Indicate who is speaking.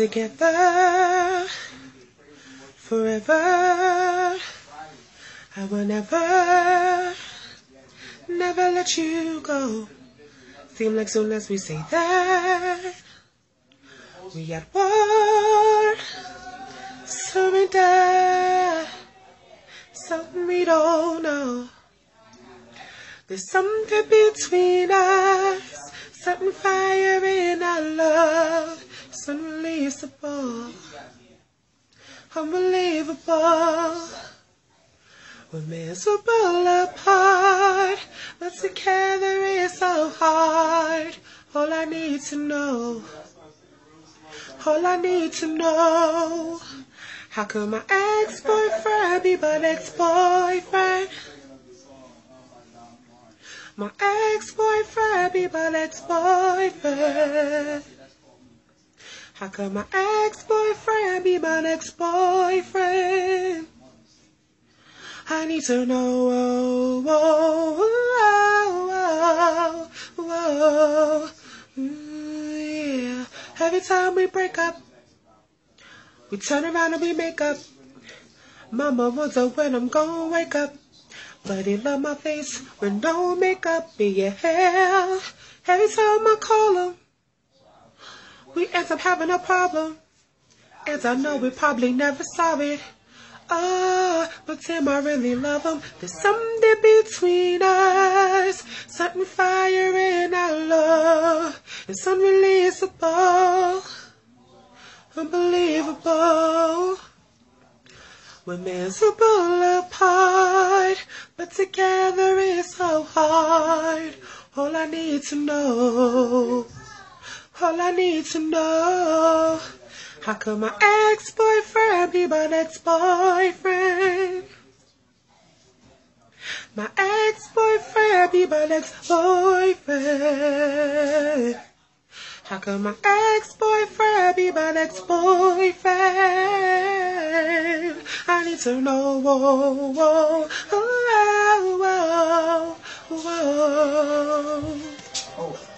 Speaker 1: together forever. I will never, never let you go. Seem like soon as we say that, we at war. Surrender. Something we don't know. There's something between us, something fire in our love. It's unreleasable, unbelievable. We're miserable apart, but together is so hard. All I need to know, all I need to know. How could my ex-boyfriend be my ex-boyfriend? My ex-boyfriend be my ex-boyfriend. How could my ex-boyfriend be my next boyfriend? I need to know. Oh, oh, oh, mm, yeah. Every time we break up, we turn around and we make up. Mama wonder when I'm gonna wake up. But he love my face with no makeup, yeah. Every time I call him, we end up having a problem. And I know we probably never saw it. Ah, but Tim, I really love him. There's something between us, something fire in our love. It's unreleasable, unbelievable. We're miserable apart, but together is so hard. All I need to know, all I need to know. How could my ex-boyfriend be my next boyfriend? My ex-boyfriend be my next boyfriend. How could my ex-boyfriend be my next boyfriend? I need to know. Oh, oh.